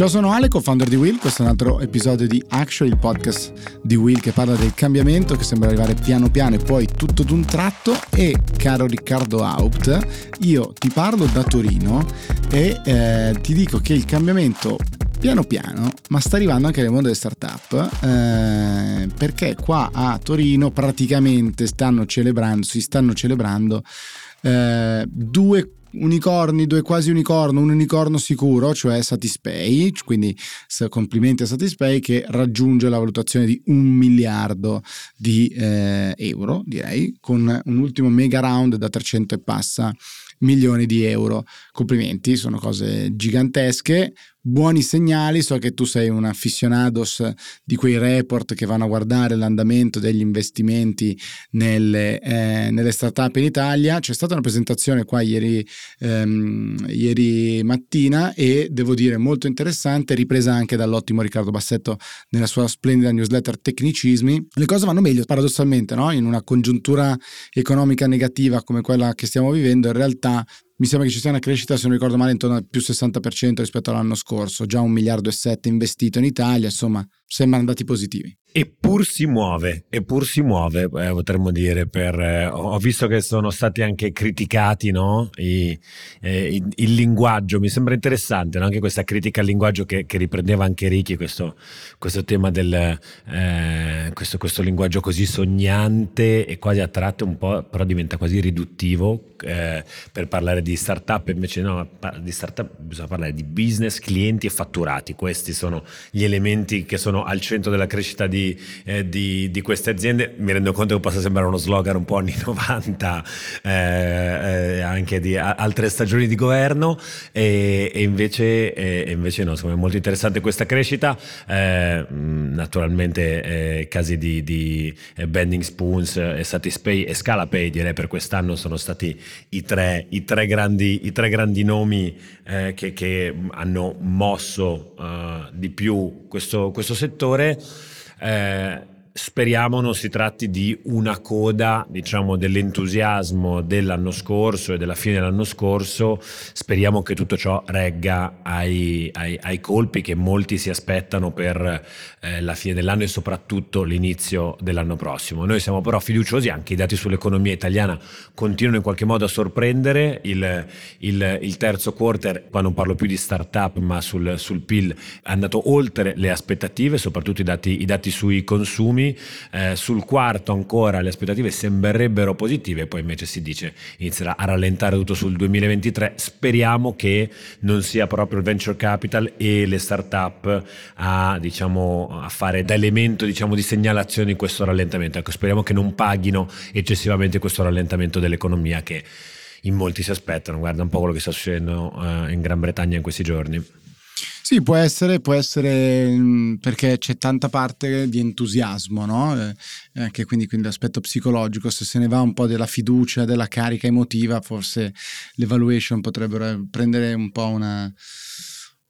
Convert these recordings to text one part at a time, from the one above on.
Ciao, sono Ale, co-founder di Will. Questo è un altro episodio di Action, il podcast di Will che parla del cambiamento che sembra arrivare piano piano e poi tutto d'un tratto. E caro Riccardo Haupt, io ti parlo da Torino e eh, ti dico che il cambiamento piano piano, ma sta arrivando anche nel mondo delle startup, eh, perché qua a Torino praticamente stanno celebrando, si stanno celebrando eh, due unicorni, due quasi unicorno, un unicorno sicuro, cioè Satispay, quindi complimenti a Satispay che raggiunge la valutazione di un miliardo di eh, euro, direi, con un ultimo mega round da 300 e passa milioni di euro. Complimenti, sono cose gigantesche buoni segnali, so che tu sei un afficionados di quei report che vanno a guardare l'andamento degli investimenti nelle, eh, nelle startup in Italia, c'è stata una presentazione qua ieri, ehm, ieri mattina e devo dire molto interessante, ripresa anche dall'ottimo Riccardo Bassetto nella sua splendida newsletter Tecnicismi, le cose vanno meglio paradossalmente, no? in una congiuntura economica negativa come quella che stiamo vivendo, in realtà mi sembra che ci sia una crescita, se non ricordo male, intorno al più 60% rispetto all'anno scorso, già un miliardo e sette investito in Italia, insomma, sembrano dati positivi. Eppur si muove, eppur si muove, eh, potremmo dire. Per, eh, ho visto che sono stati anche criticati no? I, eh, il, il, linguaggio, mi sembra interessante no? anche questa critica al linguaggio che, che riprendeva anche Ricky, questo, questo tema del eh, questo, questo, linguaggio così sognante e quasi a tratti un po', però diventa quasi riduttivo eh, per parlare di startup, invece no, di startup bisogna parlare di business, clienti e fatturati, questi sono gli elementi che sono al centro della crescita di eh, di, di, queste aziende. Mi rendo conto che possa sembrare uno slogan un po' anni 90, eh, eh, anche di a, altre stagioni di governo, e, e invece, e invece no, insomma, è molto interessante questa crescita. Eh, naturalmente eh, casi di, di Bending Spoons, e Satispay e Scalapay direi per quest'anno sono stati i tre, i tre, grandi, i tre grandi nomi eh, che, che, hanno mosso uh, di più questo, questo settore. Eh, speriamo non si tratti di una coda, diciamo, dell'entusiasmo dell'anno scorso e della fine dell'anno scorso. Speriamo che tutto ciò regga ai, ai, ai colpi che molti si aspettano per eh, la fine dell'anno e soprattutto l'inizio dell'anno prossimo. Noi siamo però fiduciosi, anche i dati sull'economia italiana continuano in qualche modo a sorprendere. Il, il, il terzo quarter, qua non parlo più di start-up, ma sul, sul PIL, è andato oltre le aspettative, soprattutto i dati, i dati sui consumi eh, sul quarto ancora le aspettative sembrerebbero positive, poi invece si dice inizierà a rallentare tutto sul 2023, speriamo che non sia proprio il venture capital e le start-up a, diciamo, a fare da elemento diciamo, di segnalazione di questo rallentamento, ecco, speriamo che non paghino eccessivamente questo rallentamento dell'economia che in molti si aspettano, guarda un po' quello che sta succedendo eh, in Gran Bretagna in questi giorni. Sì, può essere, può essere mm, perché c'è tanta parte di entusiasmo, no? Eh, anche quindi, quindi l'aspetto psicologico, se se ne va un po' della fiducia, della carica emotiva, forse l'evaluation potrebbero prendere un po' una,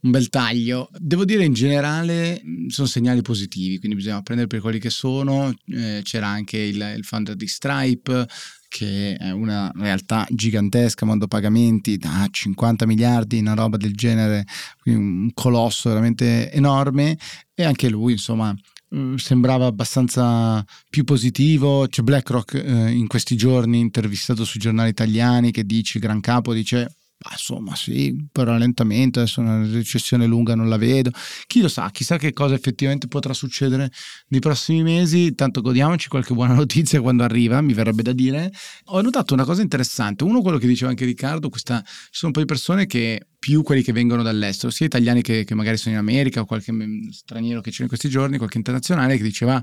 un bel taglio. Devo dire in generale mm, sono segnali positivi, quindi bisogna prendere per quelli che sono. Eh, c'era anche il, il founder di Stripe, che è una realtà gigantesca, mondo pagamenti da 50 miliardi, una roba del genere, un colosso veramente enorme e anche lui insomma mm, sembrava abbastanza più positivo. C'è BlackRock eh, in questi giorni intervistato sui giornali italiani che dice, gran capo dice ma insomma, sì, per rallentamento, adesso una recessione lunga non la vedo. Chi lo sa, chissà che cosa effettivamente potrà succedere nei prossimi mesi. Tanto godiamoci qualche buona notizia quando arriva, mi verrebbe da dire. Ho notato una cosa interessante. Uno, quello che diceva anche Riccardo, questa, ci sono un po' di persone che più quelli che vengono dall'estero, sia italiani che, che magari sono in America o qualche straniero che c'è in questi giorni, qualche internazionale che diceva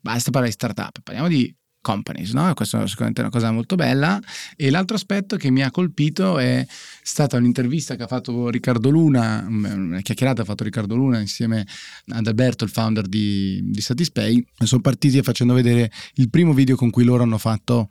basta parlare di startup, parliamo di companies, no? Questa è sicuramente una cosa molto bella. E l'altro aspetto che mi ha colpito è stata un'intervista che ha fatto Riccardo Luna, una chiacchierata ha fatto Riccardo Luna insieme ad Alberto, il founder di, di Satispay. Sono partiti facendo vedere il primo video con cui loro hanno fatto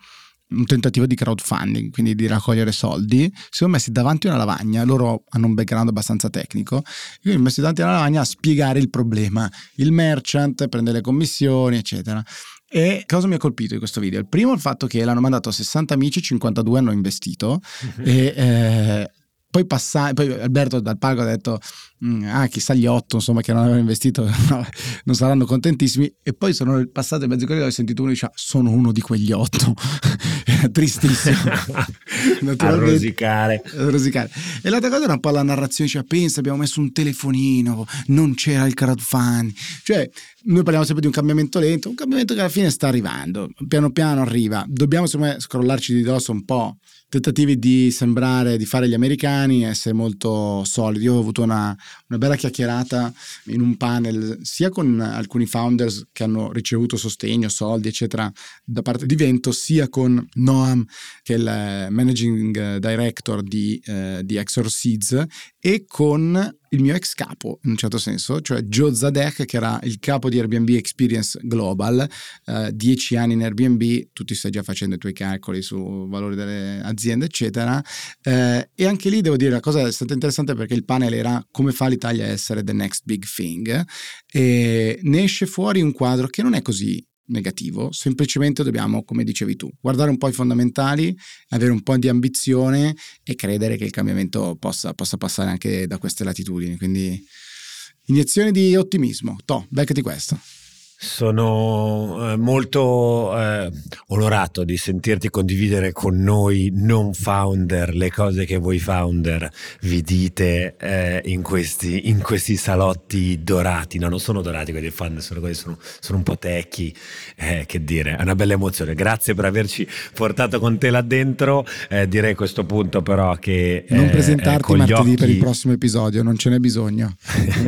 un tentativo di crowdfunding, quindi di raccogliere soldi, si sono messi davanti a una lavagna, loro hanno un background abbastanza tecnico, quindi si messi davanti a una lavagna a spiegare il problema, il merchant prende le commissioni, eccetera. E cosa mi ha colpito di questo video? Il primo è il fatto che l'hanno mandato a 60 amici, 52 hanno investito mm-hmm. e eh, poi, passa, poi Alberto dal palco ha detto mm, ah chissà gli otto insomma che non avevano investito no, non saranno contentissimi. E poi sono passato in mezzo corridoio e ho sentito uno diceva sono uno di quegli otto. Tristissimo. A rosicare. a rosicare. E l'altra cosa era un po' la narrazione cioè pensa abbiamo messo un telefonino non c'era il crowdfunding cioè noi parliamo sempre di un cambiamento lento un cambiamento che alla fine sta arrivando. Piano piano arriva. Dobbiamo secondo me scrollarci di dosso un po' tentativi di sembrare di fare gli americani, essere molto solidi. Io ho avuto una, una, bella chiacchierata in un panel sia con alcuni founders che hanno ricevuto sostegno, soldi, eccetera, da parte di Vento, sia con Noam, che è il managing director di, eh, di Exor Seeds, e con il mio ex capo in un certo senso, cioè Joe Zadek che era il capo di Airbnb Experience Global, eh, dieci anni in Airbnb, tu ti stai già facendo i tuoi calcoli su valori delle aziende eccetera. Eh, e anche lì devo dire la cosa è stata interessante perché il panel era come fa l'Italia a essere the next big thing e ne esce fuori un quadro che non è così negativo, semplicemente dobbiamo, come dicevi tu, guardare un po' i fondamentali, avere un po' di ambizione e credere che il cambiamento possa, possa passare anche da queste latitudini. Quindi iniezione di ottimismo. To, beccati questo. Sono eh, molto eh, onorato di sentirti condividere con noi non founder le cose che voi founder vi dite eh, in, questi, in, questi, salotti dorati. No, non sono dorati quelli founder, sono, sono, sono un po' tecchi. Eh, che dire, è una bella emozione. Grazie per averci portato con te là dentro. Eh, direi a questo punto però che... Non eh, presentarti martedì occhi... per il prossimo episodio, non ce n'è bisogno.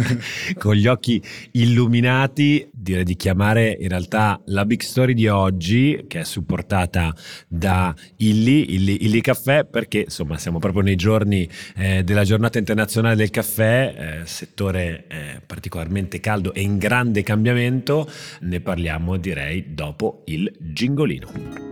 con gli occhi illuminati, direi di chiamare in realtà la big story di oggi, che è supportata da Illy, Illy, Illy Caffè, perché insomma siamo proprio nei giorni eh, della giornata internazionale del caffè, eh, settore eh, particolarmente caldo e in grande cambiamento. Ne parliamo direi dopo il gingolino.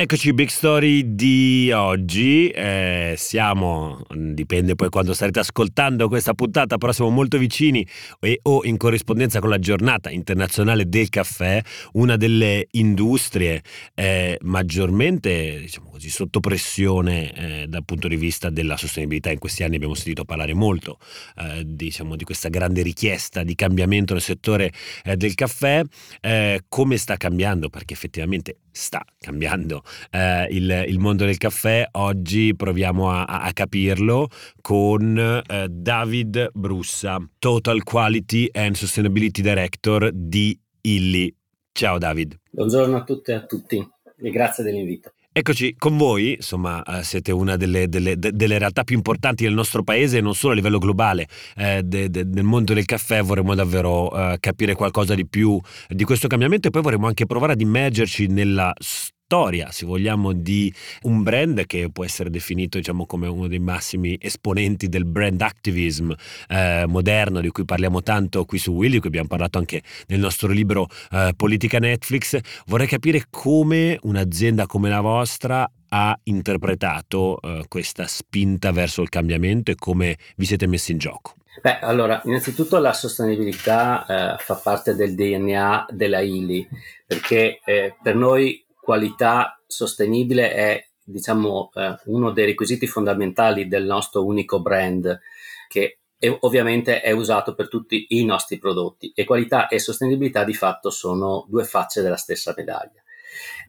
Eccoci, Big Story di oggi. Eh, siamo, dipende poi quando starete ascoltando questa puntata, però siamo molto vicini e o in corrispondenza con la giornata internazionale del caffè, una delle industrie eh, maggiormente diciamo così, sotto pressione eh, dal punto di vista della sostenibilità. In questi anni abbiamo sentito parlare molto eh, diciamo, di questa grande richiesta di cambiamento nel settore eh, del caffè. Eh, come sta cambiando? Perché effettivamente sta cambiando eh, il, il, mondo del caffè. Oggi proviamo a, a capirlo con eh, David Brussa, Total Quality and Sustainability Director di Illy. Ciao David. Buongiorno a tutte e a tutti e grazie dell'invito. Eccoci con voi, insomma eh, siete una delle, delle, delle, realtà più importanti del nostro paese, non solo a livello globale, eh, de, de, nel mondo del caffè. Vorremmo davvero eh, capire qualcosa di più di questo cambiamento e poi vorremmo anche provare ad immergerci nella storia storia, se vogliamo, di un brand che può essere definito diciamo, come uno dei massimi esponenti del brand activism eh, moderno, di cui parliamo tanto qui su Willy, di cui abbiamo parlato anche nel nostro libro eh, Politica Netflix. Vorrei capire come un'azienda come la vostra ha interpretato eh, questa spinta verso il cambiamento e come vi siete messi in gioco. Beh, allora, innanzitutto la sostenibilità eh, fa parte del DNA della ILI, perché eh, per noi qualità sostenibile è diciamo eh, uno dei requisiti fondamentali del nostro unico brand che è, ovviamente è usato per tutti i nostri prodotti e qualità e sostenibilità di fatto sono due facce della stessa medaglia.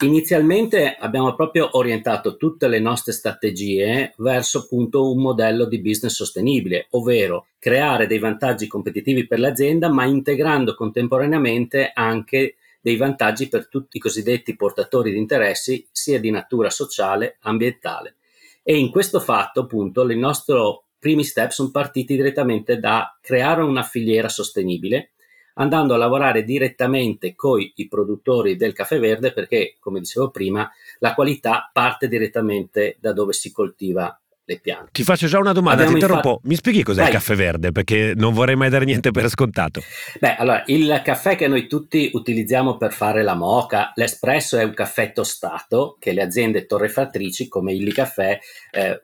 Inizialmente abbiamo proprio orientato tutte le nostre strategie verso appunto un modello di business sostenibile, ovvero creare dei vantaggi competitivi per l'azienda, ma integrando contemporaneamente anche dei vantaggi per tutti i cosiddetti portatori di interessi sia di natura sociale, ambientale. E in questo fatto, appunto, i nostri primi step sono partiti direttamente da creare una filiera sostenibile, andando a lavorare direttamente con i produttori del caffè verde perché, come dicevo prima, la qualità parte direttamente da dove si coltiva le piante. Ti faccio già una domanda, Abbiamo ti interrompo. Infatti... Mi spieghi cos'è Vai. il caffè verde? Perché non vorrei mai dare niente per scontato. Beh, allora, il caffè che noi tutti utilizziamo per fare la moca, l'espresso è un caffè tostato che le aziende torrefattrici come Illy Caffè eh,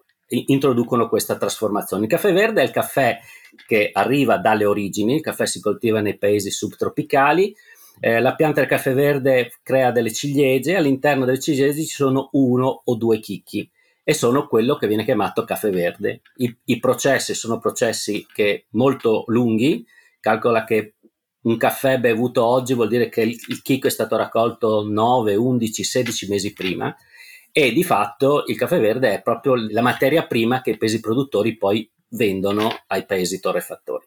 introducono questa trasformazione. Il caffè verde è il caffè che arriva dalle origini, il caffè si coltiva nei paesi subtropicali, eh, la pianta del caffè verde crea delle ciliegie, all'interno delle ciliegie ci sono uno o due chicchi e sono quello che viene chiamato caffè verde. I, i processi sono processi che molto lunghi, calcola che un caffè bevuto oggi vuol dire che il, il chicco è stato raccolto 9, 11, 16 mesi prima e di fatto il caffè verde è proprio la materia prima che i paesi produttori poi vendono ai paesi torrefattori.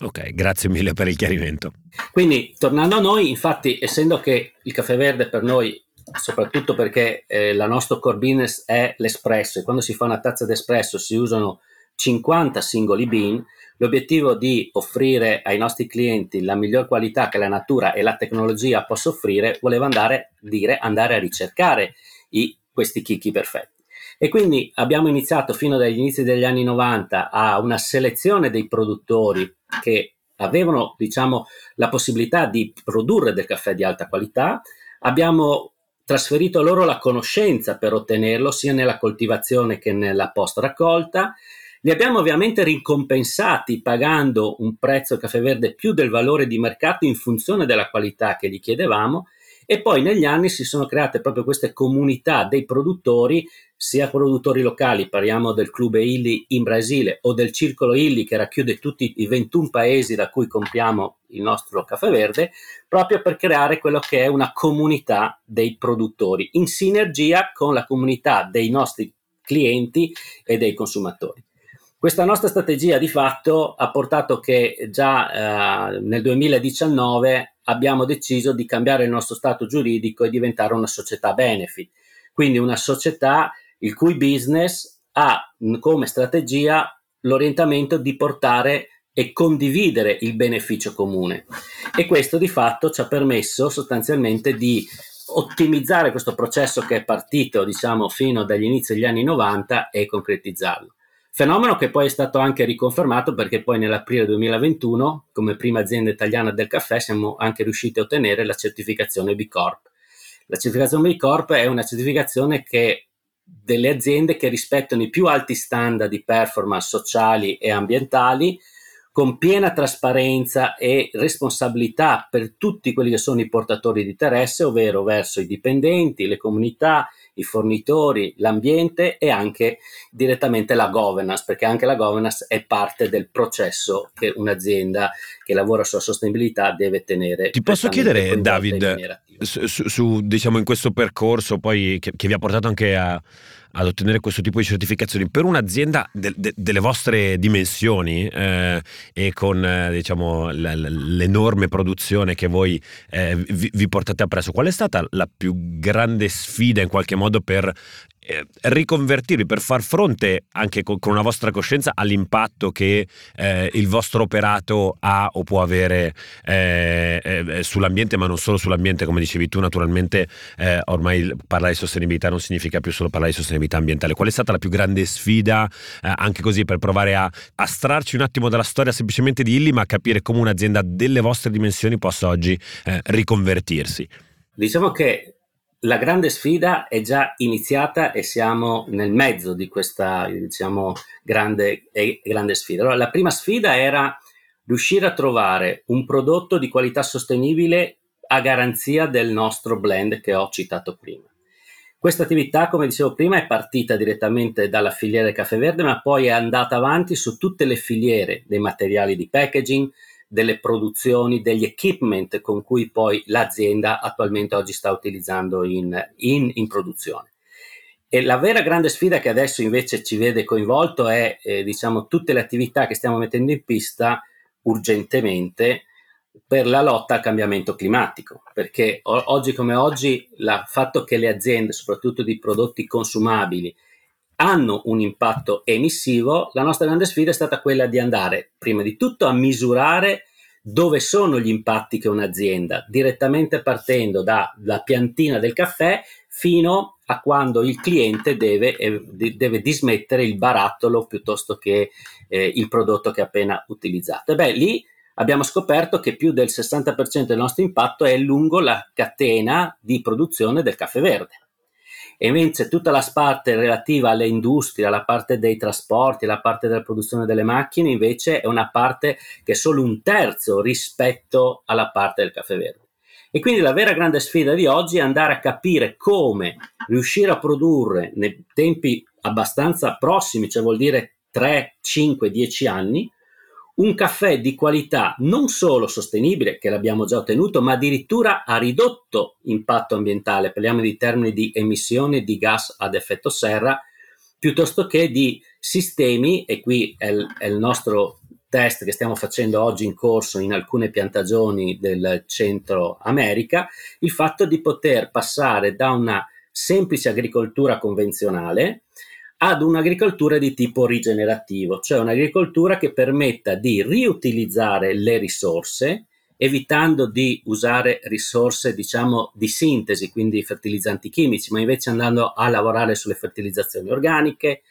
Ok, grazie mille per il chiarimento. Quindi, tornando a noi, infatti, essendo che il caffè verde per noi, soprattutto perché eh, la nostra core business è l'espresso e quando si fa una tazza d'espresso si usano 50 singoli bean, l'obiettivo di offrire ai nostri clienti la miglior qualità che la natura e la tecnologia possa offrire voleva andare, dire, andare a ricercare i, questi chicchi perfetti. E quindi abbiamo iniziato fino dagli inizi degli anni 90 a una selezione dei produttori che avevano diciamo, la possibilità di produrre del caffè di alta qualità, abbiamo trasferito loro la conoscenza per ottenerlo sia nella coltivazione che nella post raccolta. Li abbiamo ovviamente ricompensati pagando un prezzo caffè verde più del valore di mercato in funzione della qualità che gli chiedevamo e poi negli anni si sono create proprio queste comunità dei produttori, sia produttori locali, parliamo del Club Illy in Brasile o del Circolo Illy che racchiude tutti i 21 paesi da cui compriamo il nostro caffè verde, proprio per creare quello che è una comunità dei produttori, in sinergia con la comunità dei nostri clienti e dei consumatori. Questa nostra strategia di fatto ha portato che già eh, nel 2019 abbiamo deciso di cambiare il nostro stato giuridico e diventare una società benefit, quindi una società il cui business ha come strategia l'orientamento di portare e condividere il beneficio comune e questo di fatto ci ha permesso sostanzialmente di ottimizzare questo processo che è partito diciamo fino dagli inizi degli anni 90 e concretizzarlo. Fenomeno che poi è stato anche riconfermato perché poi nell'aprile 2021, come prima azienda italiana del caffè, siamo anche riusciti a ottenere la certificazione B Corp. La certificazione B Corp è una certificazione che delle aziende che rispettano i più alti standard di performance sociali e ambientali con piena trasparenza e responsabilità per tutti quelli che sono i portatori di interesse, ovvero verso i dipendenti, le comunità, i fornitori, l'ambiente e anche direttamente la governance, perché anche la governance è parte del processo che un'azienda che lavora sulla sostenibilità deve tenere. Ti posso chiedere, David, su, su, diciamo in questo percorso poi che, che vi ha portato anche a ad ottenere questo tipo di certificazioni per un'azienda de, de, delle vostre dimensioni eh, e con eh, diciamo, l- l'enorme produzione che voi eh, vi, vi portate appresso, qual è stata la più grande sfida in qualche modo per eh, riconvertirvi per far fronte anche con, una vostra coscienza all'impatto che eh, il vostro operato ha o può avere eh, eh sull'ambiente, ma non solo sull'ambiente, come dicevi tu, naturalmente eh, ormai parlare di sostenibilità non significa più solo parlare di sostenibilità ambientale. Qual è stata la più grande sfida, eh, anche così per provare a astrarci un attimo dalla storia semplicemente di Illy, ma capire come un'azienda delle vostre dimensioni possa oggi riconvertirsi? Diciamo che la grande sfida è già iniziata e siamo nel mezzo di questa diciamo, grande, grande sfida. Allora, la prima sfida era riuscire a trovare un prodotto di qualità sostenibile a garanzia del nostro blend che ho citato prima. Questa attività, come dicevo prima, è partita direttamente dalla filiera del caffè verde, ma poi è andata avanti su tutte le filiere dei materiali di packaging, delle produzioni, degli equipment con cui poi l'azienda attualmente oggi sta utilizzando in, in, in produzione. E la vera grande sfida che adesso invece ci vede coinvolto è eh, diciamo, tutte le attività che stiamo mettendo in pista urgentemente per la lotta al cambiamento climatico, perché o- oggi come oggi il fatto che le aziende, soprattutto di prodotti consumabili, hanno un impatto emissivo, la nostra grande sfida è stata quella di andare prima di tutto a misurare dove sono gli impatti che un'azienda, direttamente partendo dalla piantina del caffè fino a quando il cliente deve, eh, deve dismettere il barattolo piuttosto che eh, il prodotto che ha appena utilizzato. E beh, lì abbiamo scoperto che più del 60% del nostro impatto è lungo la catena di produzione del caffè verde e invece tutta la parte relativa alle industrie, la parte dei trasporti, la parte della produzione delle macchine, invece è una parte che è solo un terzo rispetto alla parte del caffè verde. E quindi la vera grande sfida di oggi è andare a capire come riuscire a produrre nei tempi abbastanza prossimi, cioè vuol dire 3, 5, 10 anni, un caffè di qualità non solo sostenibile, che l'abbiamo già ottenuto, ma addirittura a ridotto impatto ambientale, parliamo di termini di emissione di gas ad effetto serra, piuttosto che di sistemi, e qui è il, è il nostro test che stiamo facendo oggi in corso in alcune piantagioni del centro America, il fatto di poter passare da una semplice agricoltura convenzionale ad un'agricoltura di tipo rigenerativo, cioè un'agricoltura che permetta di riutilizzare le risorse, evitando di usare risorse, diciamo, di sintesi, quindi fertilizzanti chimici, ma invece andando a lavorare sulle fertilizzazioni organiche,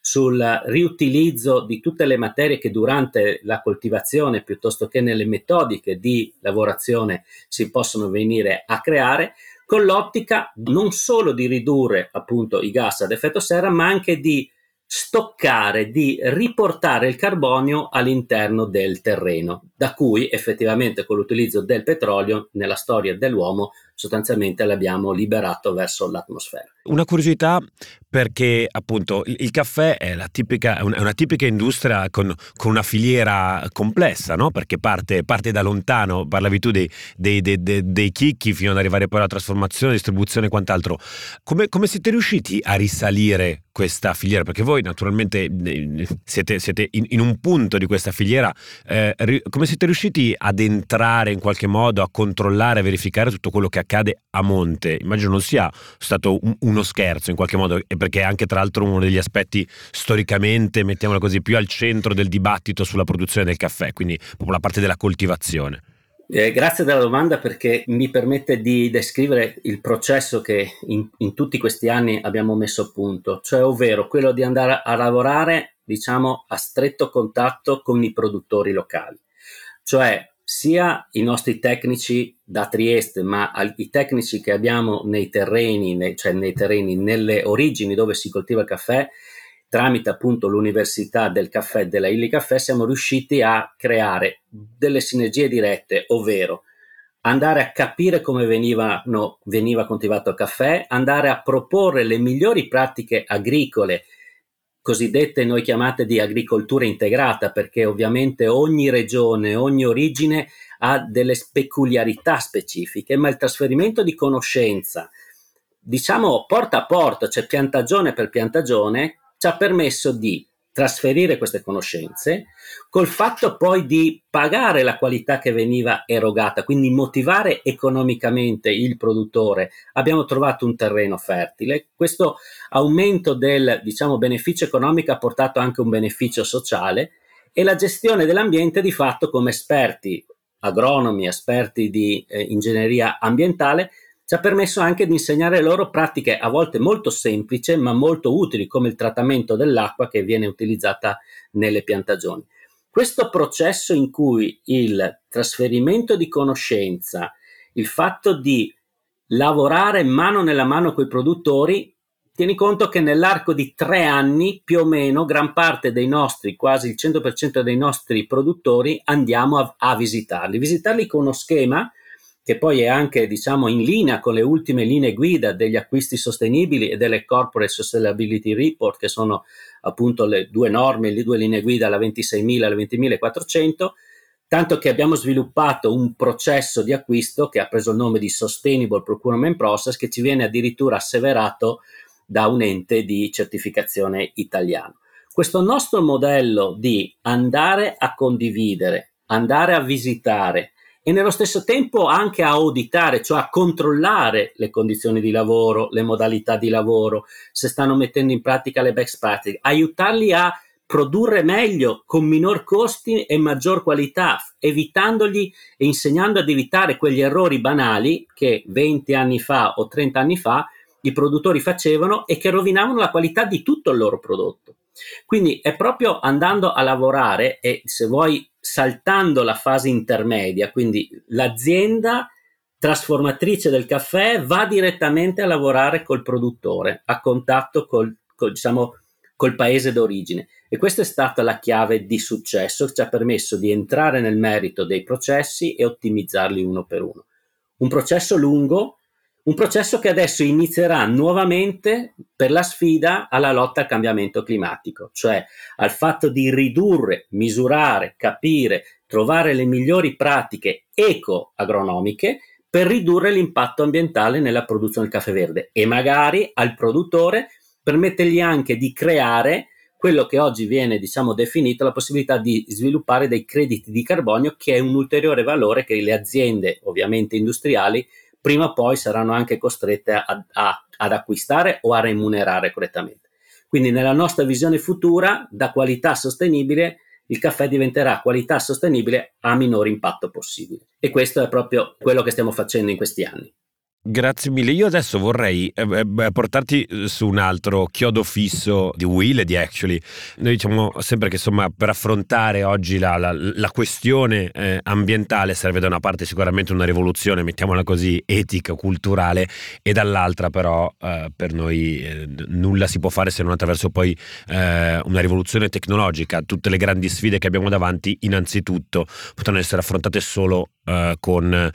sul riutilizzo di tutte le materie che durante la coltivazione piuttosto che nelle metodiche di lavorazione si possono venire a creare, con l'ottica non solo di ridurre appunto i gas ad effetto serra, ma anche di stoccare, di riportare il carbonio all'interno del terreno, da cui effettivamente con l'utilizzo del petrolio nella storia dell'uomo sostanzialmente l'abbiamo liberato verso l'atmosfera. Una curiosità perché appunto il, caffè è, tipica, è, una, tipica industria con, con, una filiera complessa, no? perché parte, parte, da lontano, parlavi tu dei, dei, dei, dei, chicchi fino ad arrivare poi alla trasformazione, distribuzione e quant'altro. Come, come siete riusciti a risalire questa filiera? Perché voi naturalmente siete, siete in, in, un punto di questa filiera, eh, come siete riusciti ad entrare in qualche modo, a controllare, a verificare tutto quello che accade a monte? Immagino non sia stato un, uno scherzo in qualche modo, perché è anche tra l'altro uno degli aspetti storicamente, mettiamolo così, più al centro del dibattito sulla produzione del caffè, quindi proprio la parte della coltivazione. Eh, grazie della domanda perché mi permette di descrivere il processo che in, in, tutti questi anni abbiamo messo a punto, cioè ovvero quello di andare a lavorare, diciamo, a stretto contatto con i produttori locali, cioè sia i nostri tecnici da Trieste, ma i tecnici che abbiamo nei terreni, nei, cioè nei terreni, nelle origini dove si coltiva il caffè, tramite appunto l'Università del Caffè della Illy Caffè siamo riusciti a creare delle sinergie dirette, ovvero andare a capire come venivano, veniva coltivato il caffè, andare a proporre le migliori pratiche agricole, cosiddette noi chiamate di agricoltura integrata, perché ovviamente ogni regione, ogni origine ha delle peculiarità specifiche, ma il trasferimento di conoscenza, diciamo porta a porta, cioè piantagione per piantagione, ci ha permesso di trasferire queste conoscenze col fatto poi di pagare la qualità che veniva erogata, quindi motivare economicamente il produttore. Abbiamo trovato un terreno fertile. Questo aumento del diciamo, beneficio economico ha portato anche un beneficio sociale e la gestione dell'ambiente di fatto come esperti agronomi, esperti di eh, ingegneria ambientale ci ha permesso anche di insegnare loro pratiche a volte molto semplici ma molto utili come il trattamento dell'acqua che viene utilizzata nelle piantagioni. Questo processo in cui il trasferimento di conoscenza, il fatto di lavorare mano nella mano con i produttori, tieni conto che nell'arco di tre anni più o meno gran parte dei nostri, quasi il 100% dei nostri produttori andiamo a, a visitarli, visitarli con uno schema che poi è anche diciamo, in linea con le ultime linee guida degli acquisti sostenibili e delle Corporate Sustainability Report, che sono appunto le due norme, le due linee guida, la 26.000 e la 20.400, tanto che abbiamo sviluppato un processo di acquisto che ha preso il nome di Sustainable Procurement Process, che ci viene addirittura asseverato da un ente di certificazione italiano. Questo nostro modello di andare a condividere, andare a visitare, e nello stesso tempo anche a auditare, cioè a controllare le condizioni di lavoro, le modalità di lavoro, se stanno mettendo in pratica le best practice, aiutarli a produrre meglio con minor costi e maggior qualità, evitandogli e insegnando ad evitare quegli errori banali che 20 anni fa o 30 anni fa i produttori facevano e che rovinavano la qualità di tutto il loro prodotto. Quindi è proprio andando a lavorare e se vuoi saltando la fase intermedia, quindi l'azienda trasformatrice del caffè va direttamente a lavorare col produttore, a contatto col, col, diciamo, col paese d'origine. E questa è stata la chiave di successo che ci ha permesso di entrare nel merito dei processi e ottimizzarli uno per uno. un processo lungo, un processo che adesso inizierà nuovamente per la sfida alla lotta al cambiamento climatico, cioè al fatto di ridurre, misurare, capire, trovare le migliori pratiche eco-agronomiche per ridurre l'impatto ambientale nella produzione del caffè verde e magari al produttore permettergli anche di creare quello che oggi viene diciamo, definito la possibilità di sviluppare dei crediti di carbonio, che è un ulteriore valore che le aziende, ovviamente industriali, prima o poi saranno anche costrette a, a, ad acquistare o a remunerare correttamente. Quindi nella nostra visione futura, da qualità sostenibile, il caffè diventerà qualità sostenibile a minore impatto possibile. E questo è proprio quello che stiamo facendo in questi anni. Grazie mille. Io adesso vorrei eh, eh portarti eh, su un altro chiodo fisso di Will e di Actually. Noi diciamo sempre che insomma per affrontare oggi la, la, la questione eh, ambientale serve da una parte sicuramente una rivoluzione, mettiamola così, etica, culturale e dall'altra però eh, per noi eh, nulla si può fare se non attraverso poi una rivoluzione tecnologica. Tutte le grandi sfide che abbiamo davanti innanzitutto potranno essere affrontate solo con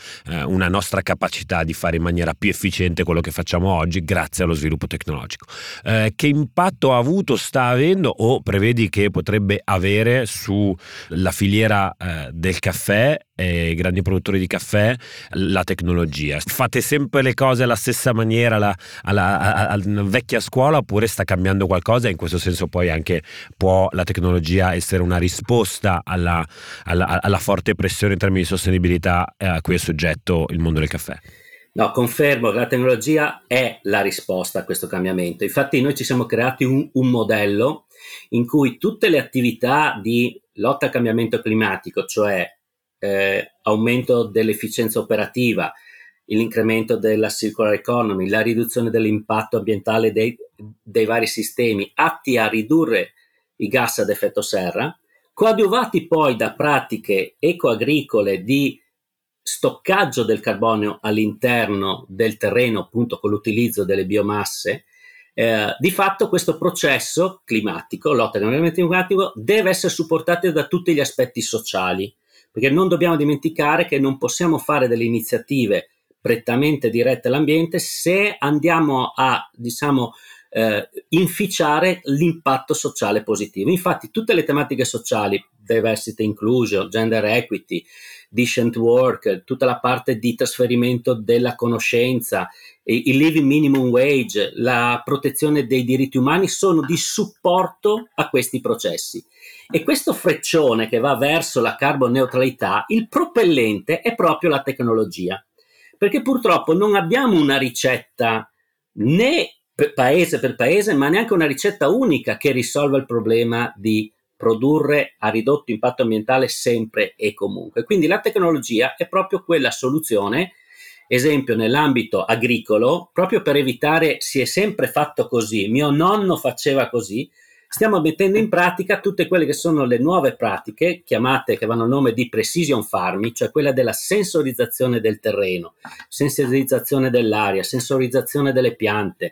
una nostra capacità di fare in maniera maniera più efficiente quello che facciamo oggi grazie allo sviluppo tecnologico. Eh, che impatto ha avuto, sta avendo o prevedi che potrebbe avere sulla filiera eh, del caffè e i grandi produttori di caffè la tecnologia? Fate sempre le cose alla stessa maniera, alla, alla, alla vecchia scuola oppure sta cambiando qualcosa in questo senso poi anche può la tecnologia essere una risposta alla, alla forte pressione in termini di sostenibilità eh, a cui è soggetto il mondo del caffè? No, confermo che la tecnologia è la risposta a questo cambiamento. Infatti noi ci siamo creati un, un modello in cui tutte le attività di lotta al cambiamento climatico, cioè eh, aumento dell'efficienza operativa, l'incremento della circular economy, la riduzione dell'impatto ambientale dei, dei vari sistemi atti a ridurre i gas ad effetto serra, coadiuvati poi da pratiche ecoagricole di stoccaggio del carbonio all'interno del terreno, appunto con l'utilizzo delle biomasse, eh, di fatto questo processo climatico, lotta al cambiamento climatico, deve essere supportato da tutti gli aspetti sociali, perché non dobbiamo dimenticare che non possiamo fare delle iniziative prettamente dirette all'ambiente. Se andiamo a, diciamo, eh, inficiare l'impatto sociale positivo. Infatti tutte le tematiche sociali, diversity inclusion, gender equity, decent work, tutta la parte di trasferimento della conoscenza, il living minimum wage, la protezione dei diritti umani sono di supporto a questi processi. E questo freccione che va verso la carboneutralità, il propellente è proprio la tecnologia. Perché purtroppo non abbiamo una ricetta né paese per paese, ma neanche una ricetta unica che risolva il problema di produrre a ridotto impatto ambientale sempre e comunque. Quindi la tecnologia è proprio quella soluzione, esempio nell'ambito agricolo, proprio per evitare si è sempre fatto così, mio nonno faceva così, stiamo mettendo in pratica tutte quelle che sono le nuove pratiche, chiamate che vanno al nome di precision farming, cioè quella della sensorizzazione del terreno, sensorizzazione dell'aria, sensorizzazione delle piante,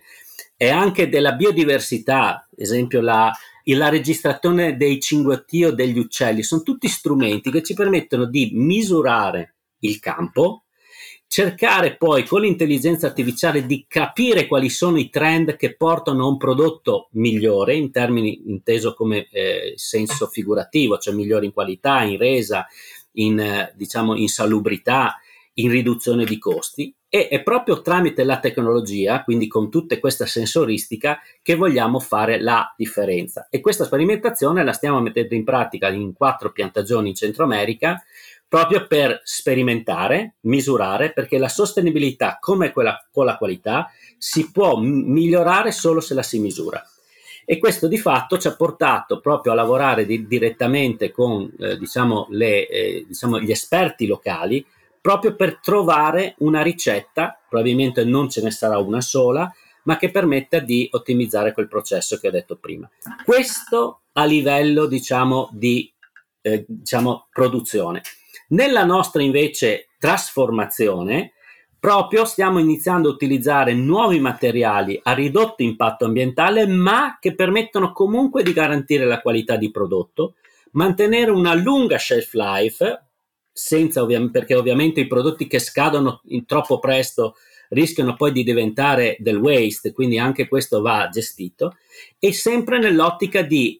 e anche della biodiversità, esempio la, la registrazione dei cinguetti degli uccelli, sono tutti strumenti che ci permettono di misurare il campo, cercare poi con l'intelligenza artificiale di capire quali sono i trend che portano a un prodotto migliore, in termini inteso come eh, senso figurativo, cioè migliore in qualità, in resa, in, eh, diciamo, in salubrità, in riduzione di costi e è proprio tramite la tecnologia, quindi con tutta questa sensoristica, che vogliamo fare la differenza. E questa sperimentazione la stiamo mettendo in pratica in quattro piantagioni in Centro America, proprio per sperimentare, misurare, perché la sostenibilità, come quella con la qualità, si può migliorare solo se la si misura. E questo di fatto ci ha portato proprio a lavorare di, direttamente con eh, diciamo, le, eh, diciamo, gli esperti locali proprio per trovare una ricetta, probabilmente non ce ne sarà una sola, ma che permetta di ottimizzare quel processo che ho detto prima. Questo a livello, diciamo, di eh, diciamo, produzione. Nella nostra invece trasformazione, proprio stiamo iniziando a utilizzare nuovi materiali a ridotto impatto ambientale, ma che permettono comunque di garantire la qualità di prodotto, mantenere una lunga shelf life, senza ovvi- perché ovviamente i prodotti che scadono troppo presto rischiano poi di diventare del waste, quindi anche questo va gestito, e sempre nell'ottica di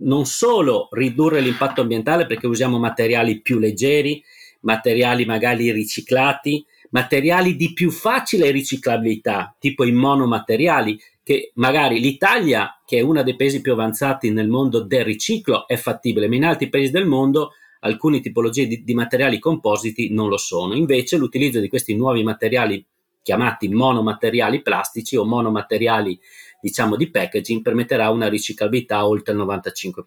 non solo ridurre l'impatto ambientale perché usiamo materiali più leggeri, materiali magari riciclati, materiali di più facile riciclabilità, tipo i monomateriali, che magari l'Italia, che è uno dei paesi più avanzati nel mondo del riciclo, è fattibile, ma in altri paesi del mondo alcune tipologie di, di materiali compositi non lo sono. Invece l'utilizzo di questi nuovi materiali chiamati monomateriali plastici o monomateriali diciamo di packaging permetterà una riciclabilità oltre il 95%.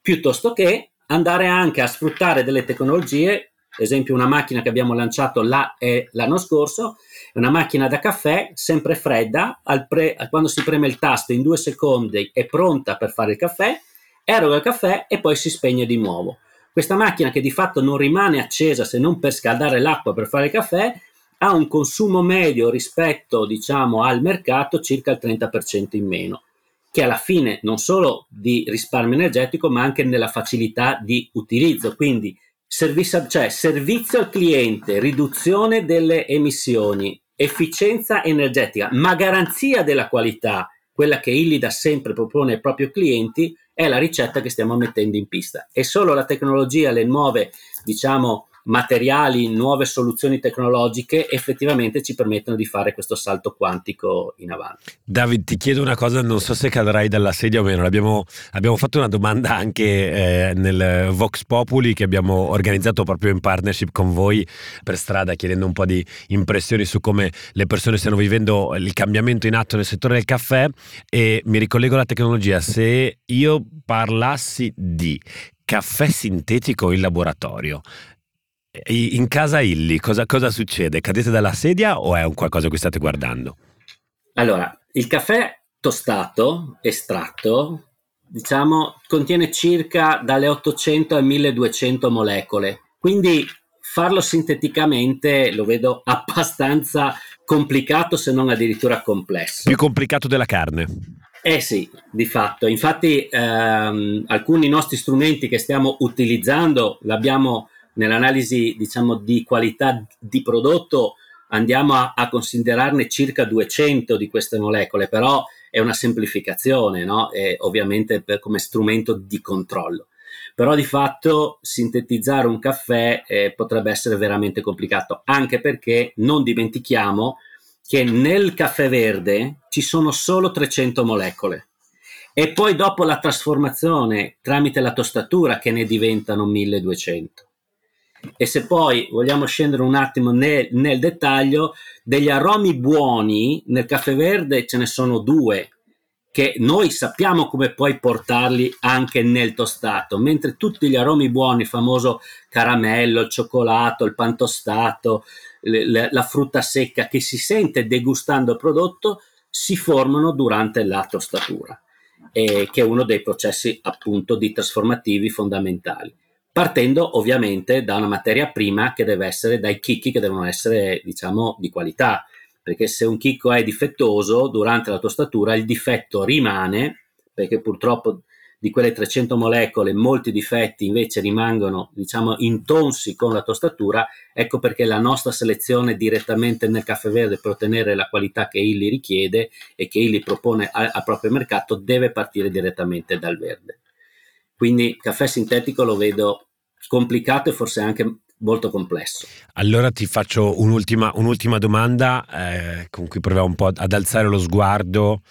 Piuttosto che andare anche a sfruttare delle tecnologie, ad esempio una macchina che abbiamo lanciato là, l'anno scorso, è una macchina da caffè sempre fredda, pre, quando si preme il tasto in due secondi è pronta per fare il caffè, eroga il caffè e poi si spegne di nuovo. Questa macchina che di fatto non rimane accesa se non per scaldare l'acqua per fare il caffè, ha un consumo medio rispetto diciamo, al mercato circa il 30% in meno, che alla fine non solo di risparmio energetico ma anche nella facilità di utilizzo. Quindi servizio, cioè, servizio al cliente, riduzione delle emissioni, efficienza energetica, ma garanzia della qualità, quella che Illy da sempre propone ai propri clienti, è la ricetta che stiamo mettendo in pista. E solo la tecnologia, le nuove, diciamo, materiali, nuove soluzioni tecnologiche effettivamente ci permettono di fare questo salto quantico in avanti. David, ti chiedo una cosa, non so se cadrai dalla sedia o meno, abbiamo, abbiamo fatto una domanda anche eh, nel Vox Populi che abbiamo organizzato proprio in partnership con voi per strada chiedendo un po' di impressioni su come le persone stiano vivendo il cambiamento in atto nel settore del caffè. E mi ricollego alla tecnologia, se io parlassi di caffè sintetico in laboratorio, in casa Illy cosa, cosa, succede? Cadete dalla sedia o è un qualcosa che state guardando? Allora, il caffè tostato, estratto, diciamo, contiene circa dalle 800 alle 1200 molecole. Quindi farlo sinteticamente lo vedo abbastanza complicato, se non addirittura complesso. Più complicato della carne. Eh sì, di fatto. Infatti ehm, alcuni nostri strumenti che stiamo utilizzando l'abbiamo nell'analisi diciamo, di qualità di prodotto andiamo a, a, considerarne circa 200 di queste molecole, però è una semplificazione, no? ovviamente per, come strumento di controllo. Però di fatto sintetizzare un caffè eh, potrebbe essere veramente complicato, anche perché non dimentichiamo che nel caffè verde ci sono solo 300 molecole e poi dopo la trasformazione tramite la tostatura che ne diventano 1200. E se poi vogliamo scendere un attimo nel, nel dettaglio, degli aromi buoni nel caffè verde ce ne sono due, che noi sappiamo come poi portarli anche nel tostato, mentre tutti gli aromi buoni, il famoso caramello, il cioccolato, il pan tostato, le, le, la frutta secca che si sente degustando il prodotto, si formano durante la tostatura, eh, che è uno dei processi appunto di trasformativi fondamentali partendo ovviamente da una materia prima che deve essere dai chicchi che devono essere diciamo di qualità. Perché se un chicco è difettoso durante la tostatura il difetto rimane perché purtroppo di quelle 300 molecole molti difetti invece rimangono diciamo intonsi con la tostatura ecco perché la nostra selezione direttamente nel caffè verde per ottenere la qualità che Illy richiede e che Illy propone al proprio mercato deve partire direttamente dal verde quindi caffè sintetico lo vedo complicato e forse anche molto complesso. Allora ti faccio un'ultima, un'ultima domanda eh, con cui proviamo un po' ad alzare lo sguardo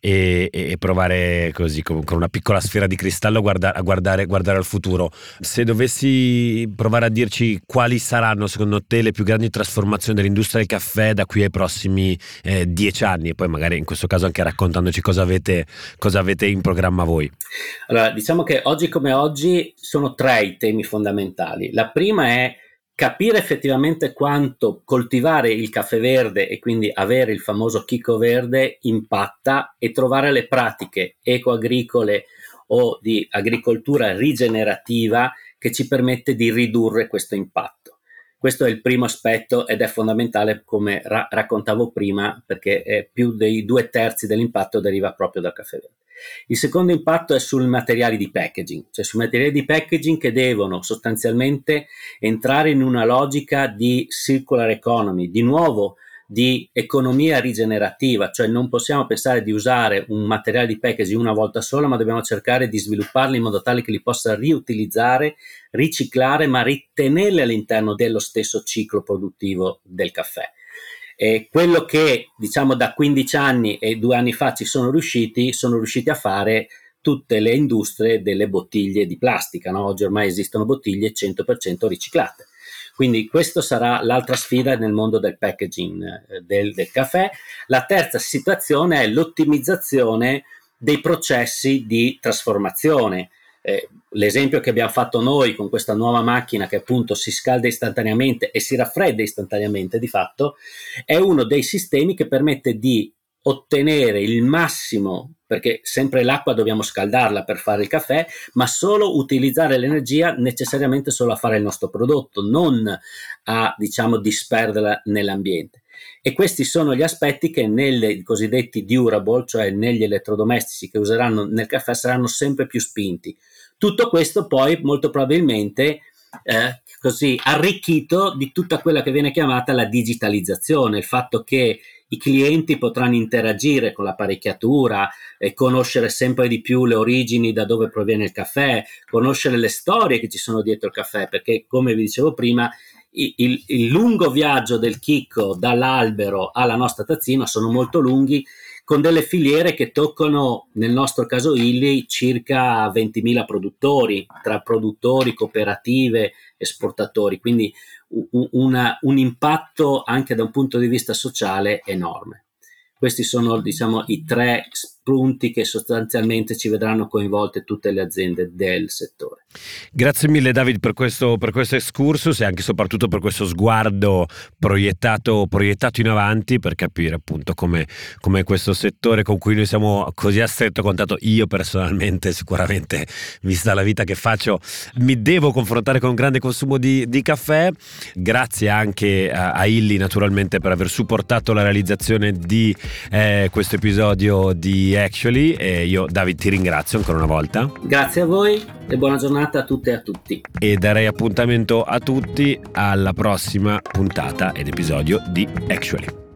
e, e provare così con, una piccola sfera di cristallo guarda, a guardare, guardare, al futuro. Se dovessi provare a dirci quali saranno secondo te le più grandi trasformazioni dell'industria del caffè da qui ai prossimi eh, dieci anni e poi magari in questo caso anche raccontandoci cosa avete, cosa avete in programma voi. Allora, diciamo che oggi come oggi sono tre i temi fondamentali. La prima è capire effettivamente quanto coltivare il caffè verde e quindi avere il famoso chicco verde impatta e trovare le pratiche ecoagricole o di agricoltura rigenerativa che ci permette di ridurre questo impatto. Questo è il primo aspetto ed è fondamentale, come ra- raccontavo prima, perché più dei due terzi dell'impatto deriva proprio dal caffè verde. Il secondo impatto è sui materiali di packaging, cioè sui materiali di packaging che devono sostanzialmente entrare in una logica di circular economy, di nuovo di economia rigenerativa, cioè non possiamo pensare di usare un materiale di packaging una volta sola, ma dobbiamo cercare di svilupparli in modo tale che li possa riutilizzare, riciclare, ma ritenerli all'interno dello stesso ciclo produttivo del caffè. E quello che diciamo da 15 anni e due anni fa ci sono riusciti, sono riusciti a fare tutte le industrie delle bottiglie di plastica. No? Oggi ormai esistono bottiglie 100% riciclate. Quindi questa sarà l'altra sfida nel mondo del packaging eh, del, del caffè. La terza situazione è l'ottimizzazione dei processi di trasformazione. Eh, l'esempio che abbiamo fatto noi con questa nuova macchina che appunto si scalda istantaneamente e si raffredda istantaneamente di fatto, è uno dei sistemi che permette di ottenere il massimo, perché sempre l'acqua dobbiamo scaldarla per fare il caffè, ma solo utilizzare l'energia necessariamente solo a fare il nostro prodotto, non a diciamo disperderla nell'ambiente. E questi sono gli aspetti che nei cosiddetti durable, cioè negli elettrodomestici che useranno nel caffè, saranno sempre più spinti. Tutto questo poi molto probabilmente eh, così arricchito di tutta quella che viene chiamata la digitalizzazione, il fatto che i clienti potranno interagire con l'apparecchiatura e conoscere sempre di più le origini da dove proviene il caffè, conoscere le storie che ci sono dietro il caffè, perché come vi dicevo prima, il, il, lungo viaggio del chicco dall'albero alla nostra tazzina sono molto lunghi con delle filiere che toccano, nel nostro caso Illy, circa 20.000 produttori, tra produttori, cooperative, esportatori, quindi una, un impatto anche da un punto di vista sociale enorme. Questi sono diciamo, i tre spunti che sostanzialmente ci vedranno coinvolte tutte le aziende del settore. Grazie mille David per questo, per questo excursus e anche soprattutto per questo sguardo proiettato, proiettato in avanti per capire appunto come, come, questo settore con cui noi siamo così a stretto contatto, io personalmente sicuramente vista la vita che faccio mi devo confrontare con un grande consumo di, di caffè, grazie anche a, a Illy naturalmente per aver supportato la realizzazione di eh, questo episodio di Actually e io David ti ringrazio ancora una volta. Grazie a voi e buona giornata a tutte e a tutti. E darei appuntamento a tutti alla prossima puntata ed episodio di Actually.